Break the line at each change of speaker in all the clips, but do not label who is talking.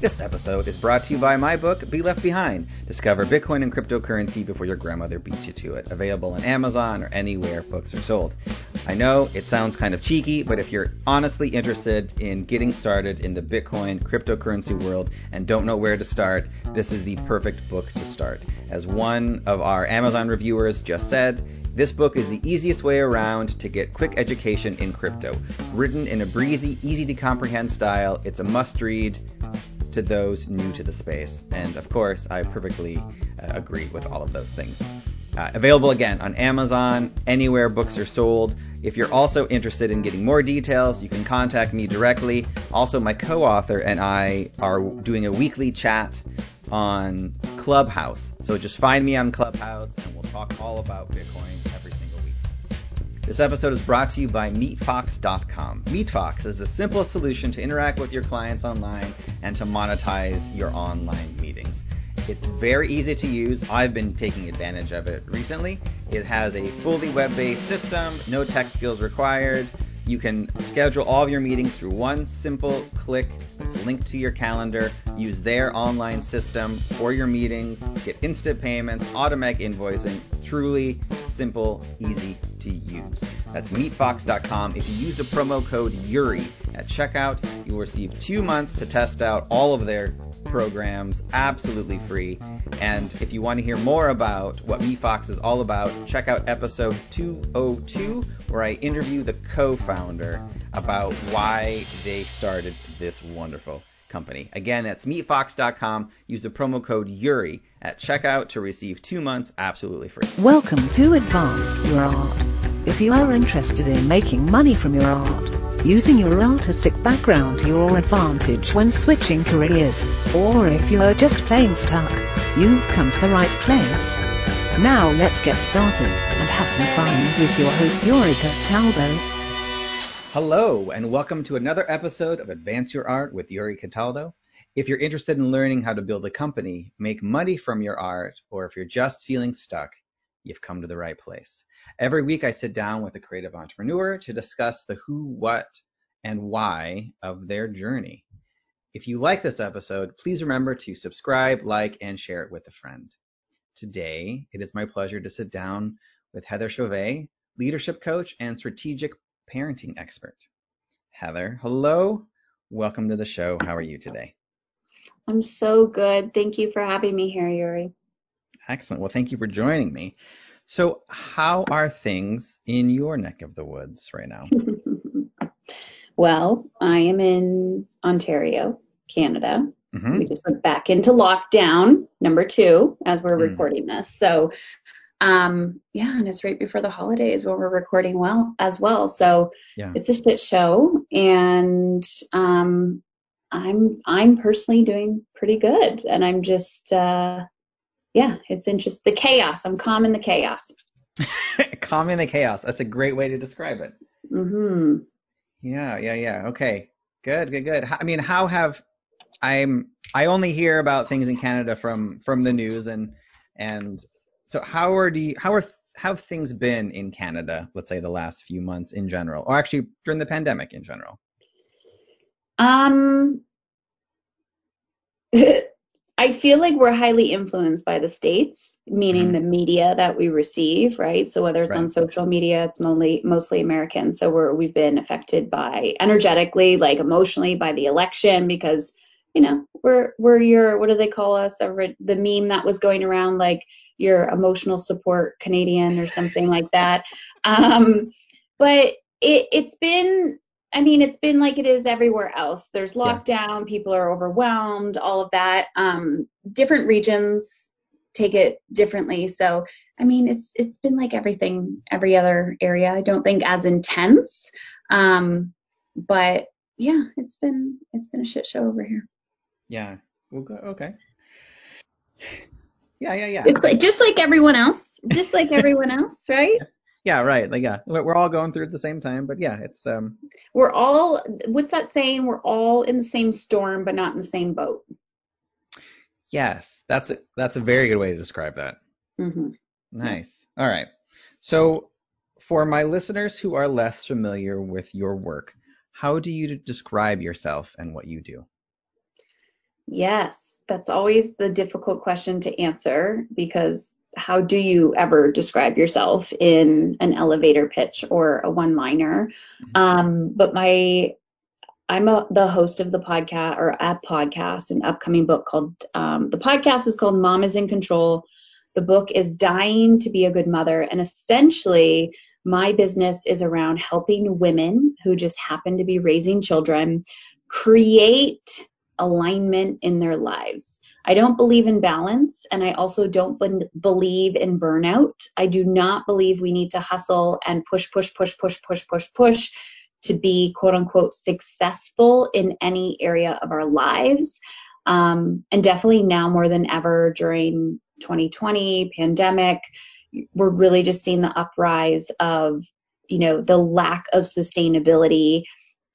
This episode is brought to you by my book, Be Left Behind. Discover Bitcoin and cryptocurrency before your grandmother beats you to it. Available on Amazon or anywhere books are sold. I know it sounds kind of cheeky, but if you're honestly interested in getting started in the Bitcoin cryptocurrency world and don't know where to start, this is the perfect book to start. As one of our Amazon reviewers just said, this book is the easiest way around to get quick education in crypto. Written in a breezy, easy to comprehend style, it's a must read to those new to the space. And of course, I perfectly uh, agree with all of those things. Uh, available again on Amazon, anywhere books are sold. If you're also interested in getting more details, you can contact me directly. Also, my co author and I are doing a weekly chat on Clubhouse. So just find me on Clubhouse and we'll talk all about Bitcoin every. This episode is brought to you by MeetFox.com. MeetFox is the simplest solution to interact with your clients online and to monetize your online meetings. It's very easy to use. I've been taking advantage of it recently. It has a fully web based system, no tech skills required. You can schedule all of your meetings through one simple click It's linked to your calendar. Use their online system for your meetings. Get instant payments, automatic invoicing. Truly simple, easy to use. That's meetfox.com. If you use the promo code URI at checkout, you will receive two months to test out all of their programs absolutely free. And if you want to hear more about what MeetFox is all about, check out episode 202 where I interview the co-founder about why they started this wonderful company. Again, that's meetfox.com. Use the promo code URI at checkout to receive two months absolutely free.
Welcome to Advance Your Art. If you are interested in making money from your art, using your artistic background to your advantage when switching careers, or if you are just plain stuck, you've come to the right place. Now let's get started and have some fun with your host Yuri Cataldo.
Hello, and welcome to another episode of Advance Your Art with Yuri Cataldo. If you're interested in learning how to build a company, make money from your art, or if you're just feeling stuck, you've come to the right place. Every week, I sit down with a creative entrepreneur to discuss the who, what, and why of their journey. If you like this episode, please remember to subscribe, like, and share it with a friend. Today, it is my pleasure to sit down with Heather Chauvin, leadership coach and strategic parenting expert. Heather, hello. Welcome to the show. How are you today?
I'm so good. Thank you for having me here, Yuri.
Excellent. Well, thank you for joining me. So, how are things in your neck of the woods right now?
well, I am in Ontario, Canada. Mm-hmm. We just went back into lockdown number two as we're mm. recording this. So, um, yeah, and it's right before the holidays when we're recording well as well. So yeah. it's a shit show, and um, I'm I'm personally doing pretty good, and I'm just uh, yeah, it's interesting. The chaos. I'm calm in the chaos.
calm in the chaos. That's a great way to describe it.
Mm-hmm.
Yeah, yeah, yeah. Okay. Good, good, good. I mean, how have I'm I only hear about things in Canada from from the news and and so how are the how are how have things been in Canada, let's say the last few months in general, or actually during the pandemic in general?
Um I feel like we're highly influenced by the states, meaning mm-hmm. the media that we receive, right? So whether it's right. on social media, it's mostly mostly American. So we're we've been affected by energetically, like emotionally, by the election because you know we're we're your what do they call us? the meme that was going around like your emotional support Canadian or something like that. Um, but it it's been I mean, it's been like it is everywhere else. There's lockdown, yeah. people are overwhelmed, all of that. Um, different regions take it differently. So, I mean, it's it's been like everything, every other area. I don't think as intense, um, but yeah, it's been it's been a shit show over here.
Yeah. Okay. Yeah, yeah, yeah.
It's like just like everyone else, just like everyone else, right?
yeah, right. Like yeah, we're all going through at the same time, but yeah, it's um.
We're all. What's that saying? We're all in the same storm, but not in the same boat.
Yes, that's a that's a very good way to describe that.
Mm-hmm.
Nice. All right. So, for my listeners who are less familiar with your work, how do you describe yourself and what you do?
Yes, that's always the difficult question to answer because how do you ever describe yourself in an elevator pitch or a one liner? Mm-hmm. Um, but my, I'm a, the host of the podcast or a podcast, an upcoming book called, um, the podcast is called Mom is in Control. The book is Dying to be a Good Mother. And essentially, my business is around helping women who just happen to be raising children create alignment in their lives. I don't believe in balance and I also don't be- believe in burnout. I do not believe we need to hustle and push, push, push, push, push, push, push to be quote unquote successful in any area of our lives. Um, and definitely now more than ever during 2020 pandemic, we're really just seeing the uprise of, you know, the lack of sustainability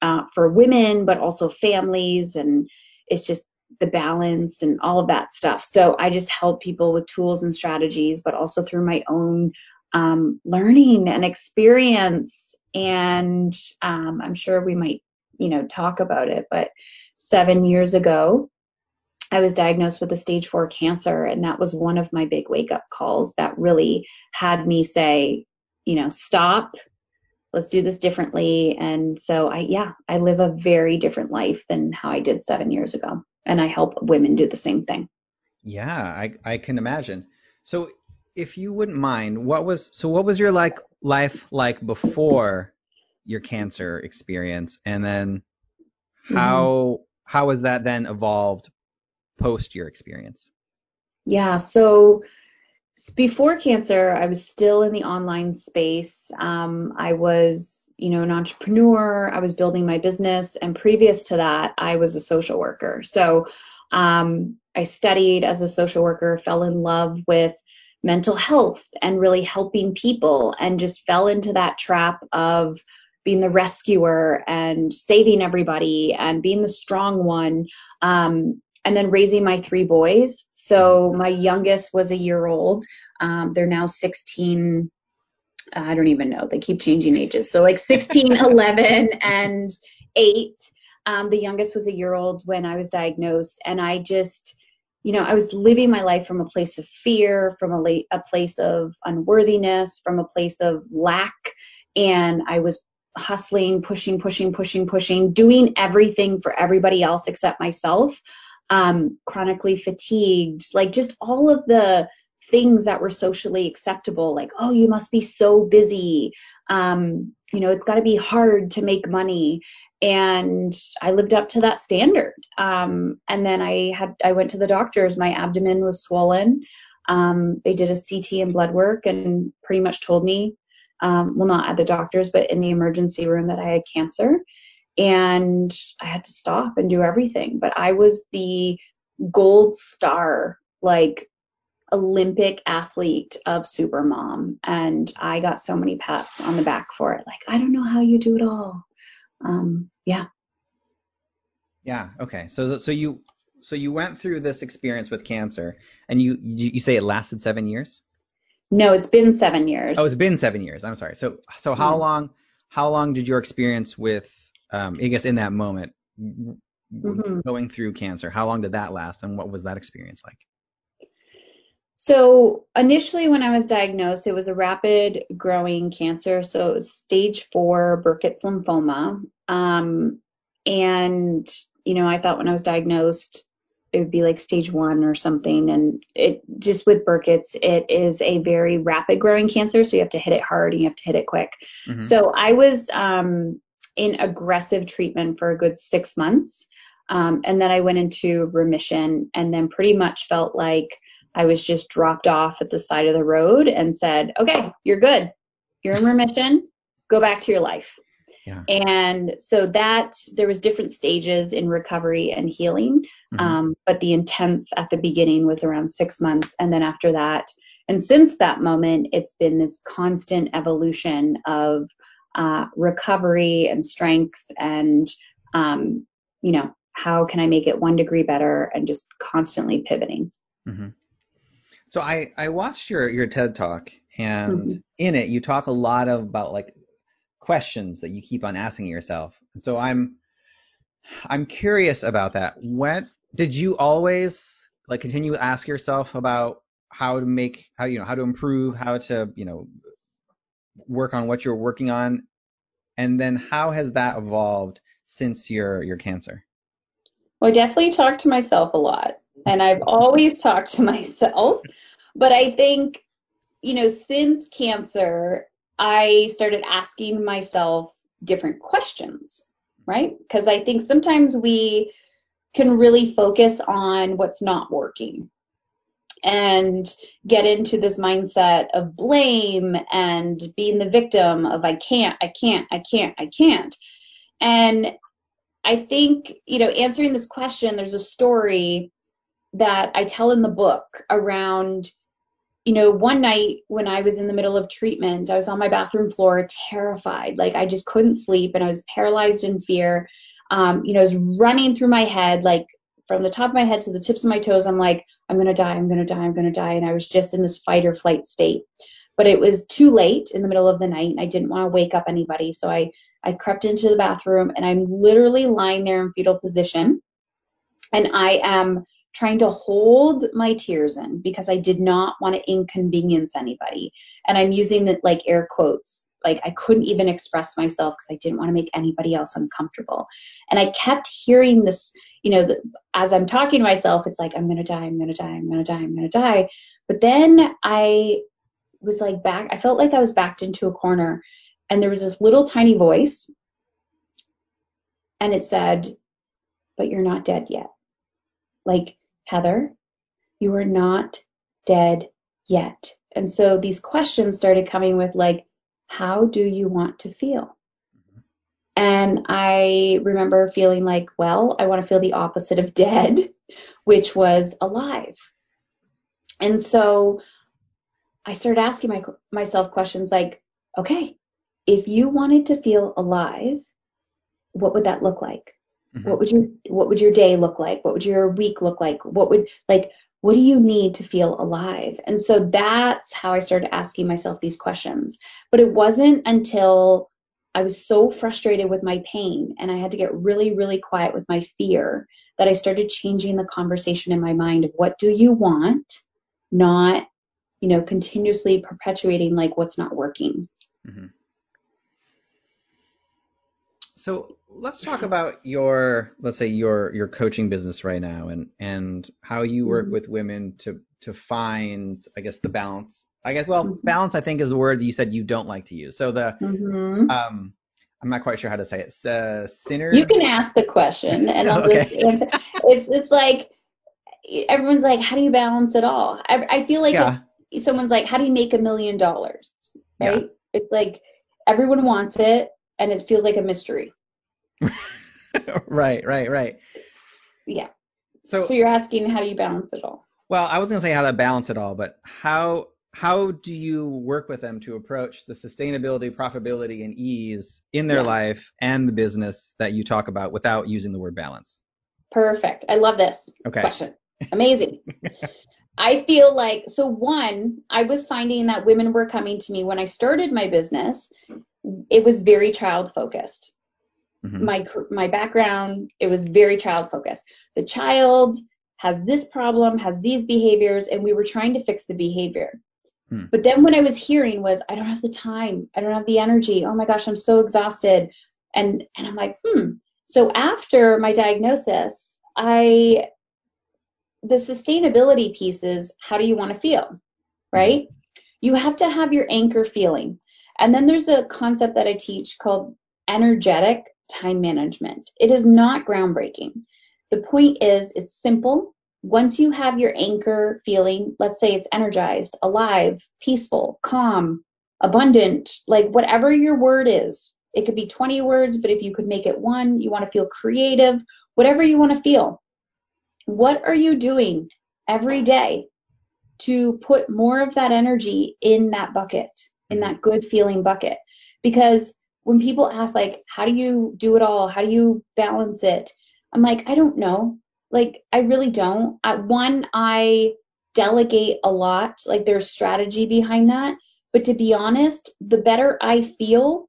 uh, for women, but also families. And it's just the balance and all of that stuff. So I just help people with tools and strategies, but also through my own um, learning and experience. And um, I'm sure we might, you know, talk about it. But seven years ago, I was diagnosed with a stage four cancer, and that was one of my big wake up calls that really had me say, you know, stop, let's do this differently. And so I, yeah, I live a very different life than how I did seven years ago. And I help women do the same thing.
Yeah, I, I can imagine. So if you wouldn't mind, what was, so what was your like life like before your cancer experience? And then how, mm-hmm. how has that then evolved post your experience?
Yeah. So before cancer, I was still in the online space. Um, I was, you know, an entrepreneur. I was building my business, and previous to that, I was a social worker. So um, I studied as a social worker, fell in love with mental health and really helping people, and just fell into that trap of being the rescuer and saving everybody and being the strong one. Um, and then raising my three boys. So my youngest was a year old. Um, they're now 16. I don't even know. They keep changing ages. So like 16, 11, and 8. Um, the youngest was a year old when I was diagnosed. And I just, you know, I was living my life from a place of fear, from a, la- a place of unworthiness, from a place of lack. And I was hustling, pushing, pushing, pushing, pushing, doing everything for everybody else except myself um, chronically fatigued, like just all of the things that were socially acceptable, like, oh, you must be so busy. Um, you know, it's got to be hard to make money. And I lived up to that standard. Um, and then I had, I went to the doctors. My abdomen was swollen. Um, they did a CT and blood work and pretty much told me, um, well, not at the doctors, but in the emergency room that I had cancer and I had to stop and do everything. But I was the gold star, like Olympic athlete of Supermom, and I got so many pats on the back for it. Like, I don't know how you do it all. Um, yeah.
Yeah. Okay. So, so you, so you went through this experience with cancer, and you, you, you say it lasted seven years.
No, it's been seven years.
Oh, it's been seven years. I'm sorry. So, so how mm. long, how long did your experience with um, I guess in that moment, mm-hmm. going through cancer, how long did that last, and what was that experience like?
So initially, when I was diagnosed, it was a rapid growing cancer. So it was stage four Burkitt's lymphoma. Um, and you know, I thought when I was diagnosed, it would be like stage one or something. And it just with Burkitt's, it is a very rapid growing cancer. So you have to hit it hard and you have to hit it quick. Mm-hmm. So I was um, in aggressive treatment for a good six months. Um, and then I went into remission and then pretty much felt like I was just dropped off at the side of the road and said, okay, you're good. You're in remission. Go back to your life. Yeah. And so that there was different stages in recovery and healing. Mm-hmm. Um, but the intense at the beginning was around six months. And then after that, and since that moment, it's been this constant evolution of uh, recovery and strength and um, you know how can I make it one degree better and just constantly pivoting.
Mm-hmm. So I I watched your your TED talk and mm-hmm. in it you talk a lot of, about like questions that you keep on asking yourself. And so I'm I'm curious about that. What did you always like continue to ask yourself about how to make how you know how to improve, how to you know work on what you're working on, and then how has that evolved since your your cancer?
Well, I definitely talk to myself a lot, and I've always talked to myself, but I think you know since cancer, I started asking myself different questions, right? Because I think sometimes we can really focus on what's not working and get into this mindset of blame and being the victim of I can't, I can't, I can't, I can't. And I think, you know, answering this question, there's a story that I tell in the book around, you know, one night when I was in the middle of treatment, I was on my bathroom floor terrified. Like I just couldn't sleep and I was paralyzed in fear. Um, you know, it was running through my head like from the top of my head to the tips of my toes, I'm like, I'm going to die, I'm going to die, I'm going to die. And I was just in this fight or flight state. But it was too late in the middle of the night. And I didn't want to wake up anybody. So I, I crept into the bathroom and I'm literally lying there in fetal position. And I am trying to hold my tears in because I did not want to inconvenience anybody. And I'm using like air quotes like I couldn't even express myself because I didn't want to make anybody else uncomfortable. And I kept hearing this, you know, as I'm talking to myself, it's like, I'm going to die, I'm going to die, I'm going to die, I'm going to die. But then I was like back, I felt like I was backed into a corner and there was this little tiny voice and it said, but you're not dead yet. Like, Heather, you are not dead yet. And so these questions started coming with like, how do you want to feel? And I remember feeling like, well, I want to feel the opposite of dead, which was alive. And so I started asking my, myself questions like, okay, if you wanted to feel alive, what would that look like? Mm-hmm. What would your what would your day look like? What would your week look like? What would like what do you need to feel alive? And so that's how I started asking myself these questions. But it wasn't until I was so frustrated with my pain and I had to get really, really quiet with my fear that I started changing the conversation in my mind of what do you want, not, you know, continuously perpetuating like what's not working. Mm-hmm.
So let's talk about your, let's say your your coaching business right now, and and how you work mm-hmm. with women to to find, I guess, the balance. I guess, well, mm-hmm. balance, I think, is the word that you said you don't like to use. So the, mm-hmm. um, I'm not quite sure how to say it. Uh, sinner.
You can ask the question, and I'll okay. just answer. It's it's like everyone's like, how do you balance it all? I, I feel like yeah. it's, someone's like, how do you make a million dollars? Right? Yeah. It's like everyone wants it and it feels like a mystery.
right, right, right.
Yeah. So, so you're asking how do you balance it all?
Well, I was going to say how to balance it all, but how how do you work with them to approach the sustainability, profitability, and ease in their yeah. life and the business that you talk about without using the word balance?
Perfect. I love this okay. question. Amazing. I feel like so one, I was finding that women were coming to me when I started my business it was very child focused. Mm-hmm. My my background, it was very child focused. The child has this problem, has these behaviors, and we were trying to fix the behavior. Hmm. But then what I was hearing was, I don't have the time, I don't have the energy. Oh my gosh, I'm so exhausted, and and I'm like, hmm. So after my diagnosis, I the sustainability piece is how do you want to feel, right? Mm-hmm. You have to have your anchor feeling. And then there's a concept that I teach called energetic time management. It is not groundbreaking. The point is, it's simple. Once you have your anchor feeling, let's say it's energized, alive, peaceful, calm, abundant, like whatever your word is, it could be 20 words, but if you could make it one, you want to feel creative, whatever you want to feel. What are you doing every day to put more of that energy in that bucket? In that good feeling bucket. Because when people ask, like, how do you do it all? How do you balance it? I'm like, I don't know. Like, I really don't. At one, I delegate a lot. Like, there's strategy behind that. But to be honest, the better I feel,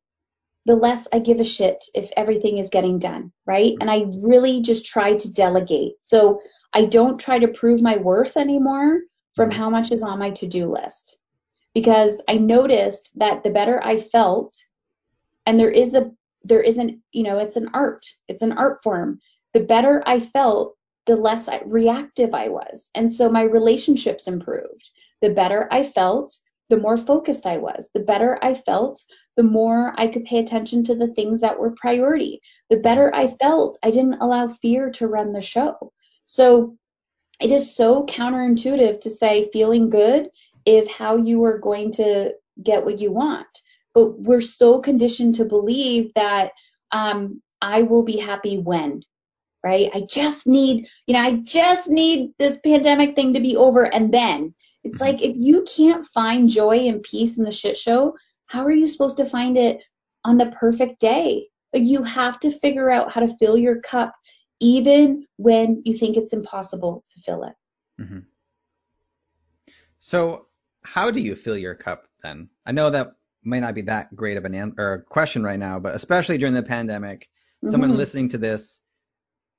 the less I give a shit if everything is getting done, right? And I really just try to delegate. So I don't try to prove my worth anymore from mm-hmm. how much is on my to-do list. Because I noticed that the better I felt, and there is a there isn't, you know, it's an art. It's an art form. The better I felt, the less I, reactive I was. And so my relationships improved. The better I felt, the more focused I was. The better I felt, the more I could pay attention to the things that were priority. The better I felt, I didn't allow fear to run the show. So it is so counterintuitive to say feeling good is how you are going to get what you want. But we're so conditioned to believe that um, I will be happy when, right? I just need, you know, I just need this pandemic thing to be over and then. It's mm-hmm. like if you can't find joy and peace in the shit show, how are you supposed to find it on the perfect day? Like you have to figure out how to fill your cup even when you think it's impossible to fill it. Mm-hmm.
So, how do you fill your cup then? I know that might not be that great of an answer or a question right now, but especially during the pandemic, mm-hmm. someone listening to this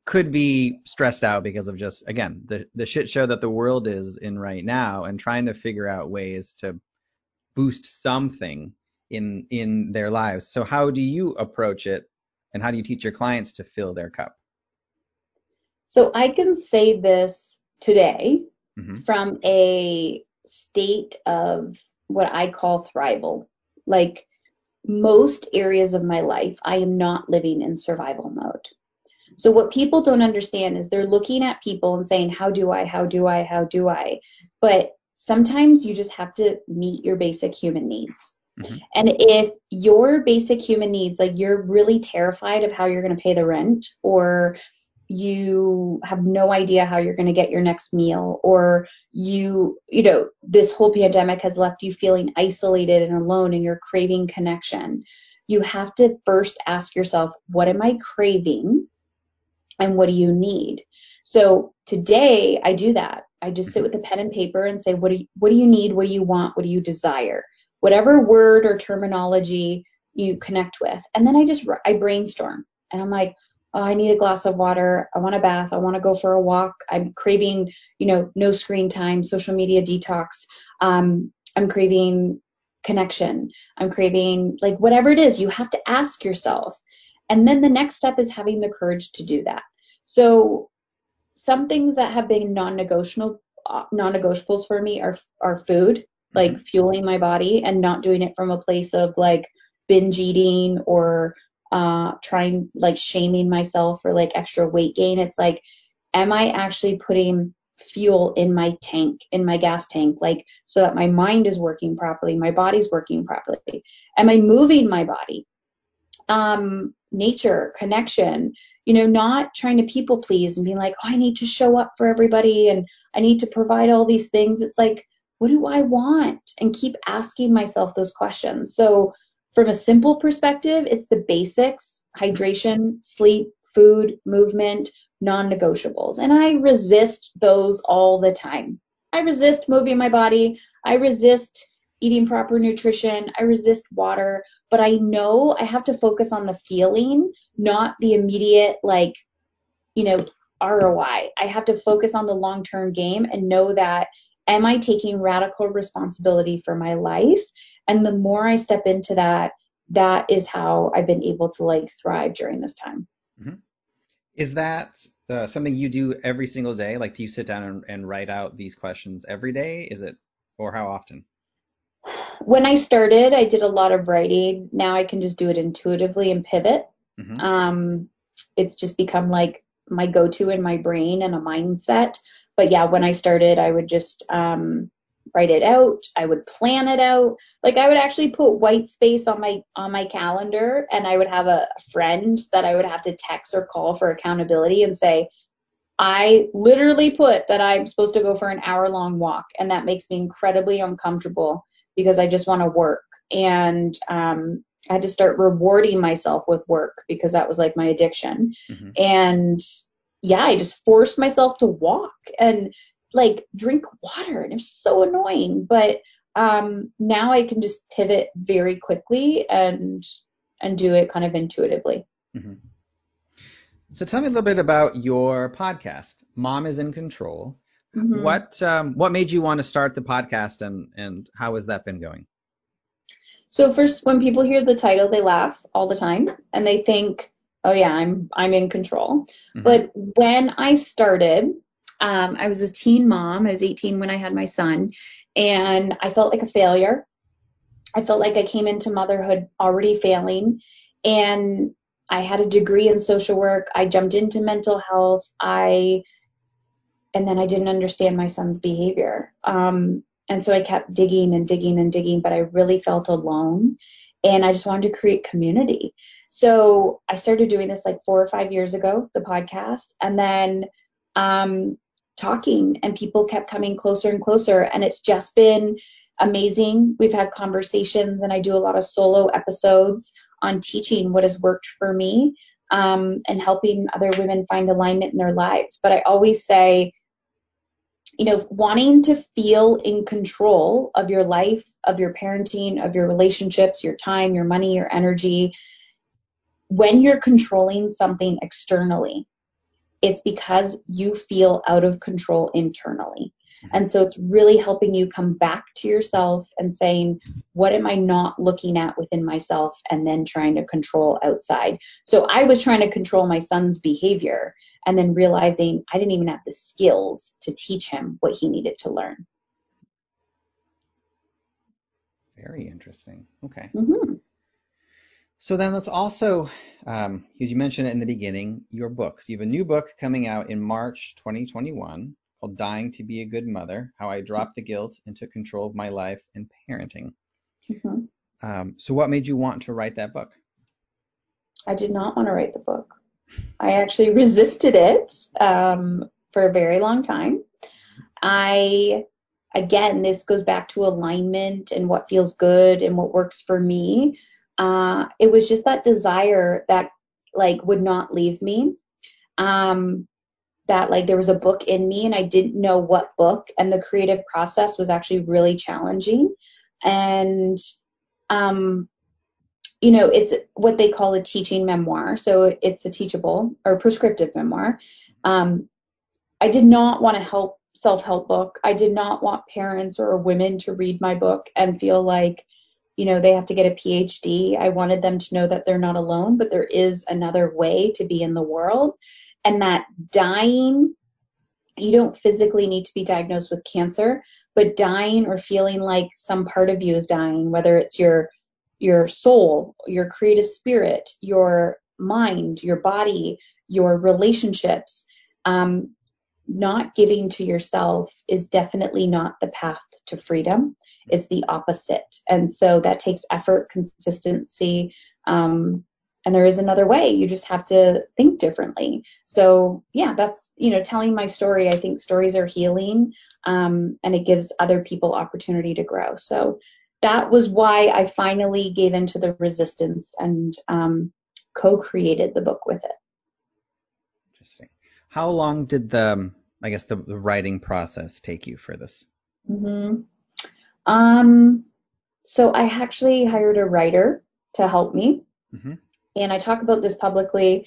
could be stressed out because of just again the the shit show that the world is in right now and trying to figure out ways to boost something in in their lives. So how do you approach it and how do you teach your clients to fill their cup?
So I can say this today mm-hmm. from a state of what I call thrival. Like most areas of my life, I am not living in survival mode. So what people don't understand is they're looking at people and saying, how do I, how do I, how do I? But sometimes you just have to meet your basic human needs. Mm-hmm. And if your basic human needs, like you're really terrified of how you're going to pay the rent or you have no idea how you're going to get your next meal or you you know this whole pandemic has left you feeling isolated and alone and you're craving connection. You have to first ask yourself what am i craving and what do you need? So today i do that. I just sit with a pen and paper and say what do you, what do you need? What do you want? What do you desire? Whatever word or terminology you connect with. And then i just i brainstorm and i'm like oh, I need a glass of water. I want a bath. I want to go for a walk. I'm craving, you know, no screen time, social media detox. Um, I'm craving connection. I'm craving like whatever it is, you have to ask yourself. And then the next step is having the courage to do that. So some things that have been non-negotiable uh, non-negotiables for me are are food, like mm-hmm. fueling my body and not doing it from a place of like binge eating or uh, trying like shaming myself for like extra weight gain. It's like, am I actually putting fuel in my tank, in my gas tank, like so that my mind is working properly, my body's working properly? Am I moving my body? Um, nature, connection, you know, not trying to people please and being like, oh, I need to show up for everybody and I need to provide all these things. It's like, what do I want? And keep asking myself those questions. So from a simple perspective, it's the basics hydration, sleep, food, movement, non negotiables. And I resist those all the time. I resist moving my body. I resist eating proper nutrition. I resist water. But I know I have to focus on the feeling, not the immediate, like, you know, ROI. I have to focus on the long term game and know that am I taking radical responsibility for my life? And the more I step into that, that is how I've been able to like thrive during this time. Mm-hmm.
Is that uh, something you do every single day? Like, do you sit down and, and write out these questions every day? Is it, or how often?
When I started, I did a lot of writing. Now I can just do it intuitively and pivot. Mm-hmm. Um, it's just become like my go-to in my brain and a mindset. But yeah, when I started, I would just um, write it out. I would plan it out. Like I would actually put white space on my on my calendar and I would have a friend that I would have to text or call for accountability and say, I literally put that I'm supposed to go for an hour long walk and that makes me incredibly uncomfortable because I just want to work. And um, I had to start rewarding myself with work because that was like my addiction. Mm-hmm. And yeah, I just forced myself to walk and like drink water and it was so annoying but um now i can just pivot very quickly and and do it kind of intuitively. Mm-hmm.
So tell me a little bit about your podcast, Mom is in Control. Mm-hmm. What um, what made you want to start the podcast, and and how has that been going?
So first, when people hear the title, they laugh all the time, and they think, "Oh yeah, I'm I'm in control." Mm-hmm. But when I started, um, I was a teen mom. I was 18 when I had my son, and I felt like a failure. I felt like I came into motherhood already failing, and I had a degree in social work. I jumped into mental health. I and then I didn't understand my son's behavior. Um, and so I kept digging and digging and digging, but I really felt alone and I just wanted to create community. So I started doing this like four or five years ago, the podcast, and then um, talking, and people kept coming closer and closer. And it's just been amazing. We've had conversations, and I do a lot of solo episodes on teaching what has worked for me um, and helping other women find alignment in their lives. But I always say, you know, wanting to feel in control of your life, of your parenting, of your relationships, your time, your money, your energy, when you're controlling something externally, it's because you feel out of control internally. Mm-hmm. And so it's really helping you come back to yourself and saying, what am I not looking at within myself? And then trying to control outside. So I was trying to control my son's behavior and then realizing I didn't even have the skills to teach him what he needed to learn.
Very interesting. Okay. Mm-hmm. So then let's also, um, as you mentioned it in the beginning, your books. You have a new book coming out in March 2021 called Dying to Be a Good Mother How I Dropped the Guilt and Took Control of My Life and Parenting. Mm-hmm. Um, so, what made you want to write that book?
I did not want to write the book. I actually resisted it um, for a very long time. I, again, this goes back to alignment and what feels good and what works for me. Uh, it was just that desire that like would not leave me. Um, that like there was a book in me and I didn't know what book and the creative process was actually really challenging. And um you know it's what they call a teaching memoir. So it's a teachable or prescriptive memoir. Um I did not want to help self-help book. I did not want parents or women to read my book and feel like you know they have to get a PhD I wanted them to know that they're not alone but there is another way to be in the world and that dying you don't physically need to be diagnosed with cancer but dying or feeling like some part of you is dying whether it's your your soul your creative spirit your mind your body your relationships um, not giving to yourself is definitely not the path to freedom. It's the opposite. And so that takes effort consistency um, and there is another way. You just have to think differently. So yeah that's you know telling my story i think stories are healing um, and it gives other people opportunity to grow. So that was why i finally gave into the resistance and um, co-created the book with it.
Interesting. How long did the i guess the, the writing process take you for this?
Mm-hmm. um so i actually hired a writer to help me. Mm-hmm. And I talk about this publicly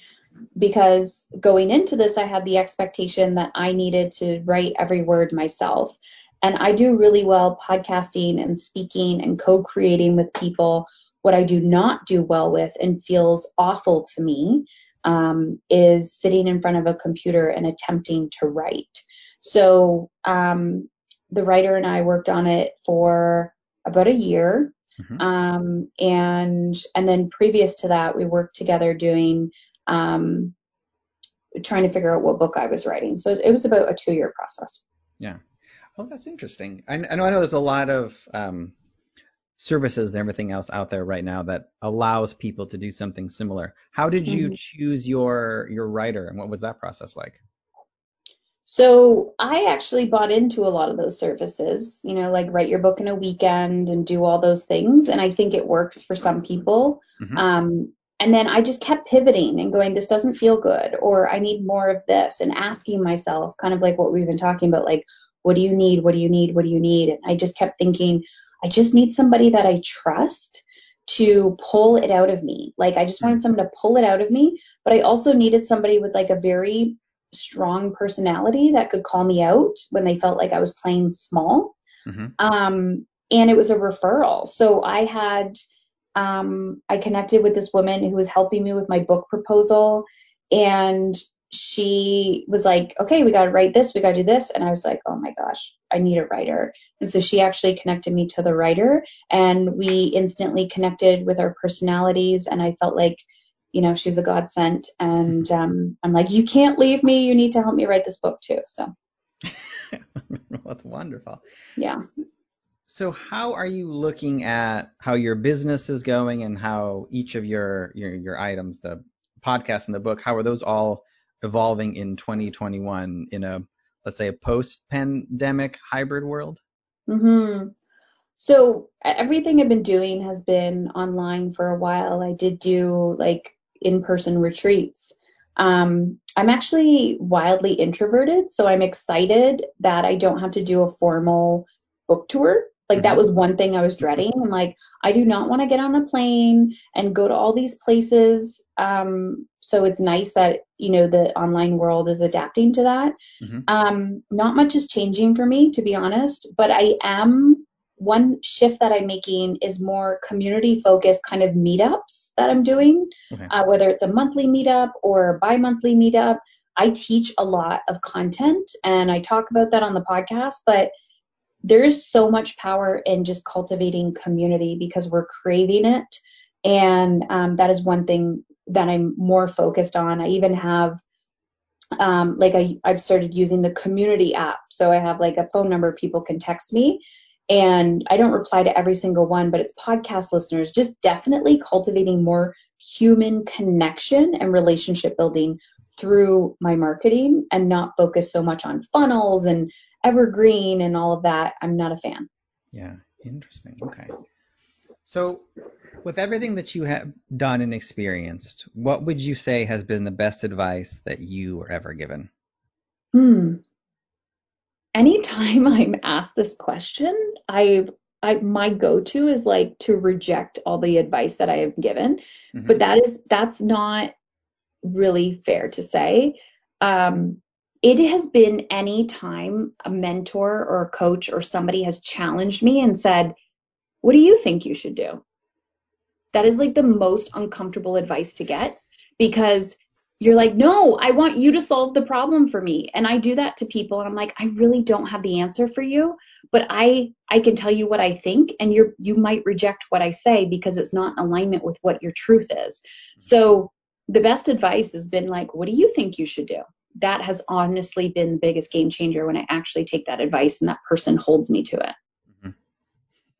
because going into this, I had the expectation that I needed to write every word myself. And I do really well podcasting and speaking and co creating with people. What I do not do well with and feels awful to me um, is sitting in front of a computer and attempting to write. So um, the writer and I worked on it for about a year Mm-hmm. Um, and and then previous to that, we worked together doing um, trying to figure out what book I was writing. So it was about a two year process.
Yeah. Oh, that's interesting. I, I know I know there's a lot of um, services and everything else out there right now that allows people to do something similar. How did you mm-hmm. choose your your writer, and what was that process like?
So I actually bought into a lot of those services, you know, like write your book in a weekend and do all those things. And I think it works for some people. Mm-hmm. Um, and then I just kept pivoting and going, this doesn't feel good, or I need more of this, and asking myself, kind of like what we've been talking about, like, what do you need? What do you need? What do you need? And I just kept thinking, I just need somebody that I trust to pull it out of me. Like I just wanted someone to pull it out of me, but I also needed somebody with like a very strong personality that could call me out when they felt like I was playing small. Mm-hmm. Um, and it was a referral. So I had, um, I connected with this woman who was helping me with my book proposal and she was like, okay, we got to write this, we got to do this. And I was like, oh my gosh, I need a writer. And so she actually connected me to the writer and we instantly connected with our personalities. And I felt like, you know, she was a godsend. And um, I'm like, you can't leave me. You need to help me write this book too. So
that's wonderful.
Yeah.
So how are you looking at how your business is going and how each of your your, your items, the podcast and the book, how are those all evolving in 2021 in a let's say a post-pandemic hybrid world?
Mm-hmm. So everything I've been doing has been online for a while. I did do like in-person retreats. Um, I'm actually wildly introverted, so I'm excited that I don't have to do a formal book tour. Like that mm-hmm. was one thing I was dreading. I'm like, I do not want to get on a plane and go to all these places. Um, so it's nice that you know the online world is adapting to that. Mm-hmm. Um, not much is changing for me, to be honest, but I am one shift that I'm making is more community focused kind of meetups that I'm doing, okay. uh, whether it's a monthly meetup or bi monthly meetup. I teach a lot of content and I talk about that on the podcast, but there's so much power in just cultivating community because we're craving it. And um, that is one thing that I'm more focused on. I even have um, like I, I've started using the community app. So I have like a phone number people can text me and I don't reply to every single one, but it's podcast listeners just definitely cultivating more human connection and relationship building through my marketing and not focus so much on funnels and evergreen and all of that. I'm not a fan.
Yeah, interesting. Okay. So, with everything that you have done and experienced, what would you say has been the best advice that you were ever given?
Hmm. Anytime I'm asked this question, I I, my go-to is like to reject all the advice that I have given, mm-hmm. but that is that's not really fair to say. Um, it has been any time a mentor or a coach or somebody has challenged me and said, What do you think you should do? That is like the most uncomfortable advice to get because you're like, No, I want you to solve the problem for me. And I do that to people and I'm like, I really don't have the answer for you, but I I can tell you what I think and you're you might reject what I say because it's not in alignment with what your truth is. So the best advice has been like, what do you think you should do? That has honestly been the biggest game changer when I actually take that advice and that person holds me to it.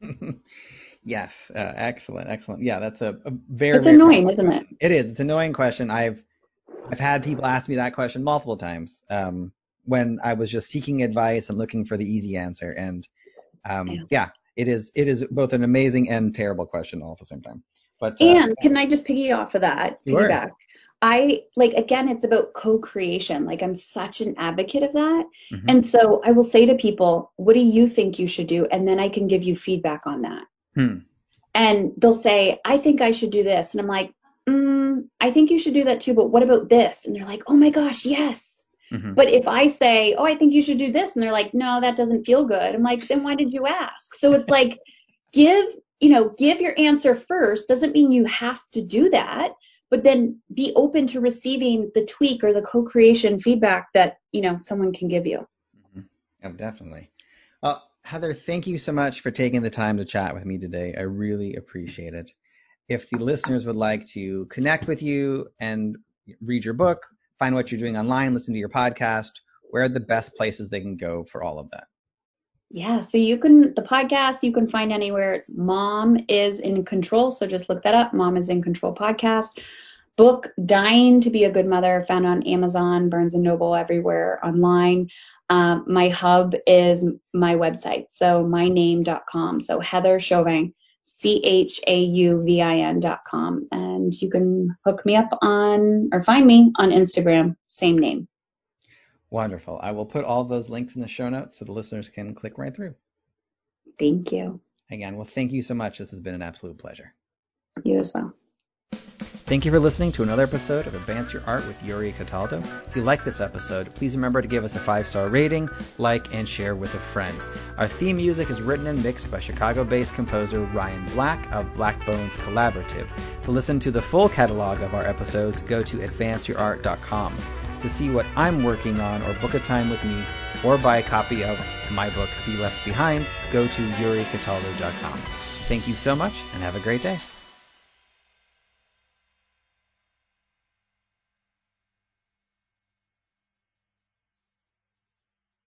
Mm-hmm. yes, uh, excellent, excellent. Yeah, that's a, a very.
It's very annoying, isn't it?
It is. It's an annoying question. I've I've had people ask me that question multiple times um, when I was just seeking advice and looking for the easy answer. And um, yeah. yeah, it is it is both an amazing and terrible question all at the same time. But
uh, and can I just piggy off of that? Sure. Piggyback. I like again, it's about co-creation. Like I'm such an advocate of that. Mm-hmm. And so I will say to people, what do you think you should do? And then I can give you feedback on that. Hmm. And they'll say, I think I should do this. And I'm like, I think you should do that too, but what about this? And they're like, oh my gosh, yes. Mm-hmm. But if I say, oh, I think you should do this, and they're like, no, that doesn't feel good. I'm like, then why did you ask? So it's like, give you know, give your answer first doesn't mean you have to do that, but then be open to receiving the tweak or the co-creation feedback that, you know, someone can give you.
Mm-hmm. Oh, definitely. Well, Heather, thank you so much for taking the time to chat with me today. I really appreciate it. If the listeners would like to connect with you and read your book, find what you're doing online, listen to your podcast, where are the best places they can go for all of that?
Yeah, so you can the podcast you can find anywhere. It's Mom is in Control, so just look that up. Mom is in Control podcast. Book Dying to be a Good Mother found on Amazon, Barnes and Noble, everywhere online. Um, my hub is my website, so myname.com. So Heather Chauvin, C H A U V I com. and you can hook me up on or find me on Instagram, same name.
Wonderful. I will put all those links in the show notes so the listeners can click right through.
Thank you.
Again, well, thank you so much. This has been an absolute pleasure.
You as well.
Thank you for listening to another episode of Advance Your Art with Yuri Cataldo. If you like this episode, please remember to give us a five star rating, like, and share with a friend. Our theme music is written and mixed by Chicago based composer Ryan Black of Black Bones Collaborative. To listen to the full catalog of our episodes, go to advanceyourart.com. To see what I'm working on or book a time with me or buy a copy of my book, Be Left Behind, go to yuricataldo.com. Thank you so much and have a great day.